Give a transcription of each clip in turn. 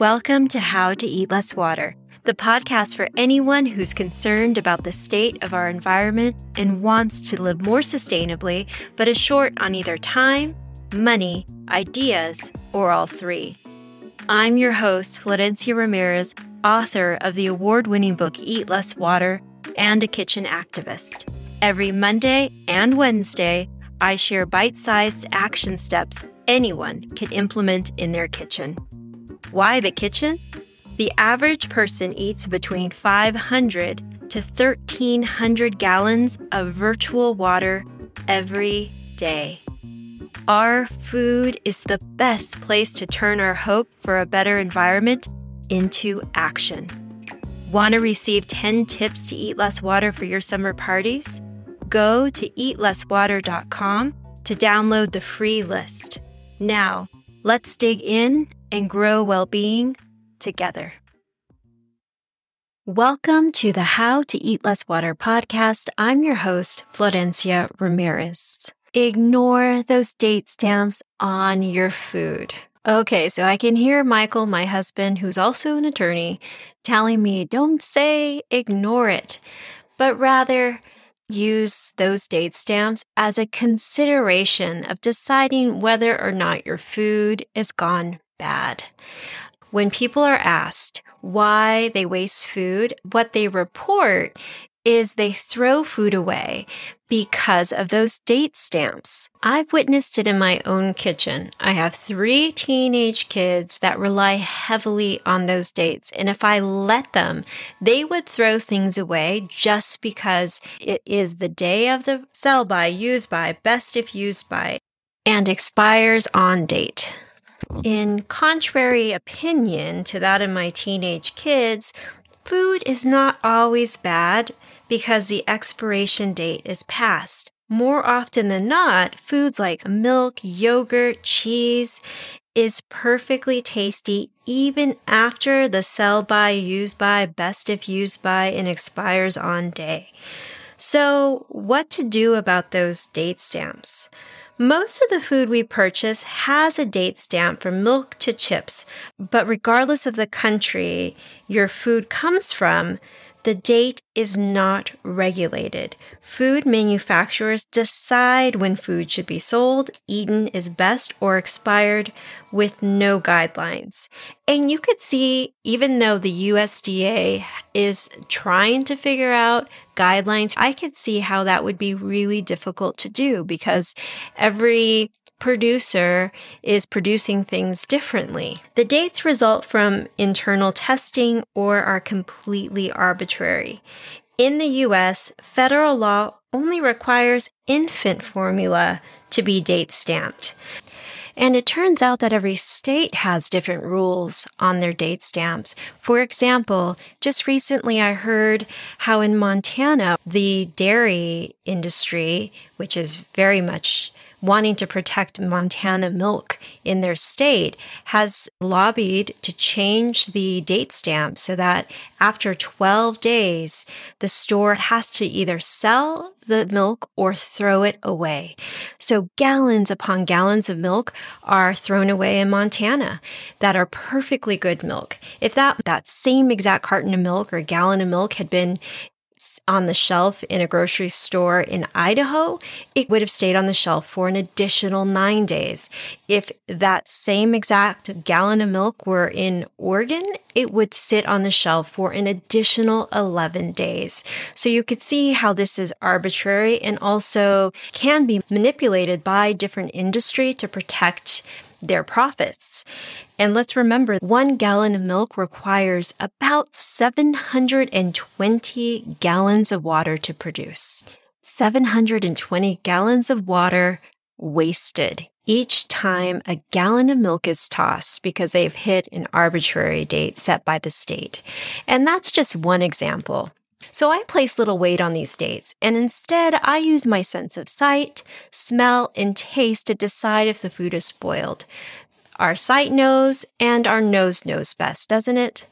Welcome to How to Eat Less Water, the podcast for anyone who's concerned about the state of our environment and wants to live more sustainably, but is short on either time, money, ideas, or all three. I'm your host, Florencia Ramirez, author of the award winning book Eat Less Water and a kitchen activist. Every Monday and Wednesday, I share bite sized action steps anyone can implement in their kitchen. Why the kitchen? The average person eats between 500 to 1,300 gallons of virtual water every day. Our food is the best place to turn our hope for a better environment into action. Want to receive 10 tips to eat less water for your summer parties? Go to eatlesswater.com to download the free list. Now, let's dig in and grow well being together. Welcome to the How to Eat Less Water podcast. I'm your host, Florencia Ramirez. Ignore those date stamps on your food. Okay, so I can hear Michael, my husband, who's also an attorney, telling me don't say ignore it, but rather use those date stamps as a consideration of deciding whether or not your food is gone bad. When people are asked why they waste food, what they report is they throw food away because of those date stamps. I've witnessed it in my own kitchen. I have three teenage kids that rely heavily on those dates. And if I let them, they would throw things away just because it is the day of the sell by, use by, best if used by, and expires on date. In contrary opinion to that of my teenage kids, food is not always bad because the expiration date is past. More often than not, foods like milk, yogurt, cheese is perfectly tasty even after the sell by, use by, best if used by, and expires on day. So, what to do about those date stamps? Most of the food we purchase has a date stamp from milk to chips, but regardless of the country your food comes from, the date is not regulated. Food manufacturers decide when food should be sold, eaten is best, or expired with no guidelines. And you could see, even though the USDA is trying to figure out guidelines, I could see how that would be really difficult to do because every producer is producing things differently. The dates result from internal testing or are completely arbitrary. In the US, federal law only requires infant formula to be date stamped. And it turns out that every state has different rules on their date stamps. For example, just recently I heard how in Montana, the dairy industry, which is very much wanting to protect Montana milk in their state has lobbied to change the date stamp so that after 12 days, the store has to either sell the milk or throw it away. So gallons upon gallons of milk are thrown away in Montana that are perfectly good milk. If that, that same exact carton of milk or gallon of milk had been on the shelf in a grocery store in Idaho, it would have stayed on the shelf for an additional nine days. If that same exact gallon of milk were in Oregon, it would sit on the shelf for an additional 11 days. So you could see how this is arbitrary and also can be manipulated by different industry to protect their profits. And let's remember, one gallon of milk requires about 720 gallons of water to produce. 720 gallons of water wasted each time a gallon of milk is tossed because they've hit an arbitrary date set by the state. And that's just one example. So I place little weight on these dates, and instead I use my sense of sight, smell, and taste to decide if the food is spoiled. Our sight knows, and our nose knows best, doesn't it?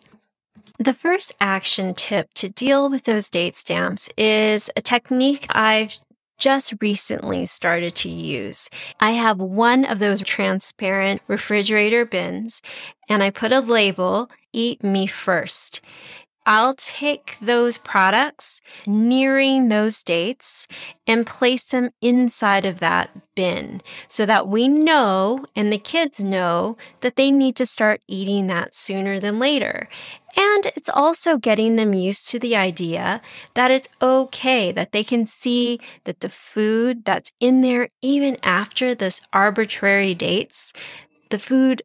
The first action tip to deal with those date stamps is a technique I've just recently started to use. I have one of those transparent refrigerator bins and I put a label, eat me first. I'll take those products nearing those dates and place them inside of that bin so that we know and the kids know that they need to start eating that sooner than later. And it's also getting them used to the idea that it's okay, that they can see that the food that's in there, even after this arbitrary dates, the food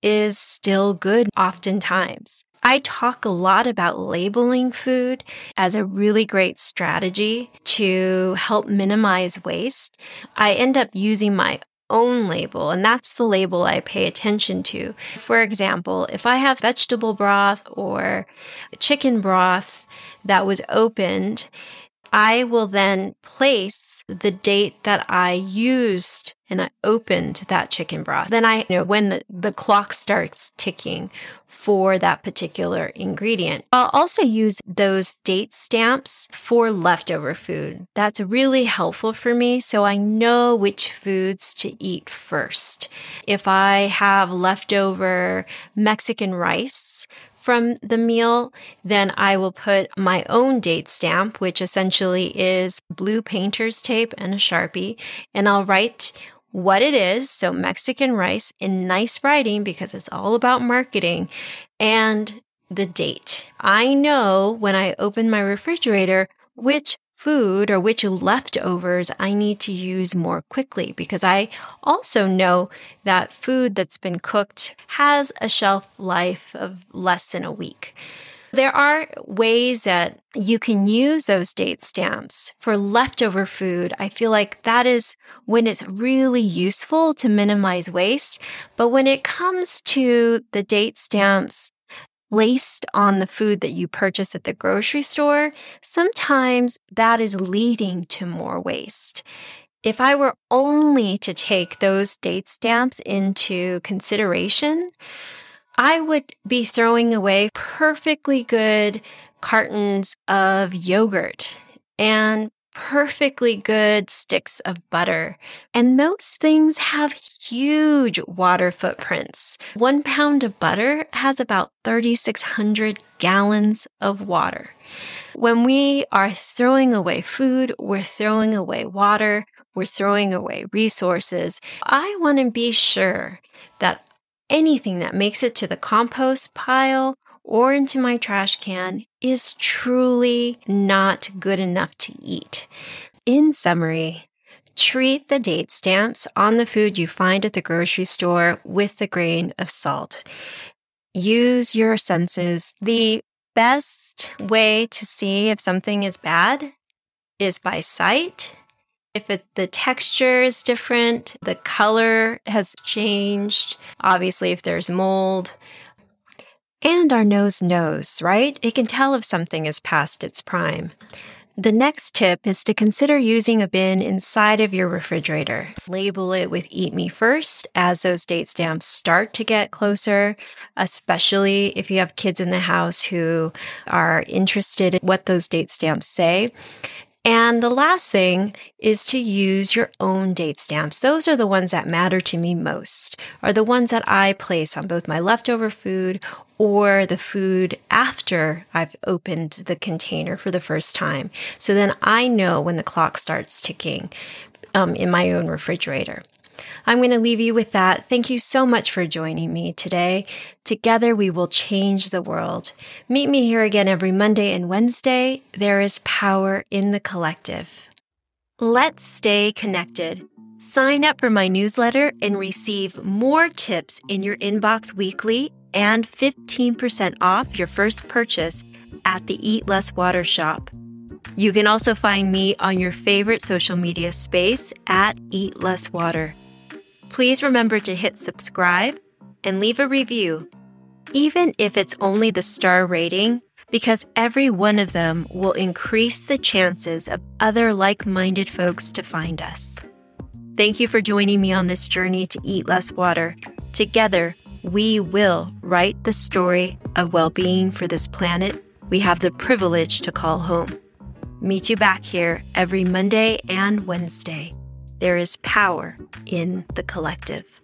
is still good oftentimes. I talk a lot about labeling food as a really great strategy to help minimize waste. I end up using my own label, and that's the label I pay attention to. For example, if I have vegetable broth or chicken broth that was opened, I will then place the date that I used and I opened that chicken broth. Then I know when the, the clock starts ticking for that particular ingredient. I'll also use those date stamps for leftover food. That's really helpful for me so I know which foods to eat first. If I have leftover Mexican rice, from the meal, then I will put my own date stamp, which essentially is blue painter's tape and a Sharpie, and I'll write what it is. So Mexican rice in nice writing because it's all about marketing and the date. I know when I open my refrigerator which food or which leftovers I need to use more quickly because I also know that food that's been cooked has a shelf life of less than a week. There are ways that you can use those date stamps for leftover food. I feel like that is when it's really useful to minimize waste. But when it comes to the date stamps placed on the food that you purchase at the grocery store, sometimes that is leading to more waste. If I were only to take those date stamps into consideration, I would be throwing away perfectly good cartons of yogurt and perfectly good sticks of butter. And those things have huge water footprints. One pound of butter has about 3,600 gallons of water. When we are throwing away food, we're throwing away water, we're throwing away resources. I want to be sure that anything that makes it to the compost pile or into my trash can is truly not good enough to eat. In summary, treat the date stamps on the food you find at the grocery store with a grain of salt. Use your senses. The best way to see if something is bad is by sight if it, the texture is different, the color has changed, obviously, if there's mold, and our nose knows, right? It can tell if something is past its prime. The next tip is to consider using a bin inside of your refrigerator. Label it with Eat Me First as those date stamps start to get closer, especially if you have kids in the house who are interested in what those date stamps say. And the last thing is to use your own date stamps. Those are the ones that matter to me most, are the ones that I place on both my leftover food or the food after I've opened the container for the first time. So then I know when the clock starts ticking um, in my own refrigerator. I'm going to leave you with that. Thank you so much for joining me today. Together we will change the world. Meet me here again every Monday and Wednesday. There is power in the collective. Let's stay connected. Sign up for my newsletter and receive more tips in your inbox weekly and 15% off your first purchase at the Eat Less Water shop. You can also find me on your favorite social media space at Eat Less Water. Please remember to hit subscribe and leave a review, even if it's only the star rating, because every one of them will increase the chances of other like minded folks to find us. Thank you for joining me on this journey to eat less water. Together, we will write the story of well being for this planet we have the privilege to call home. Meet you back here every Monday and Wednesday. There is power in the collective.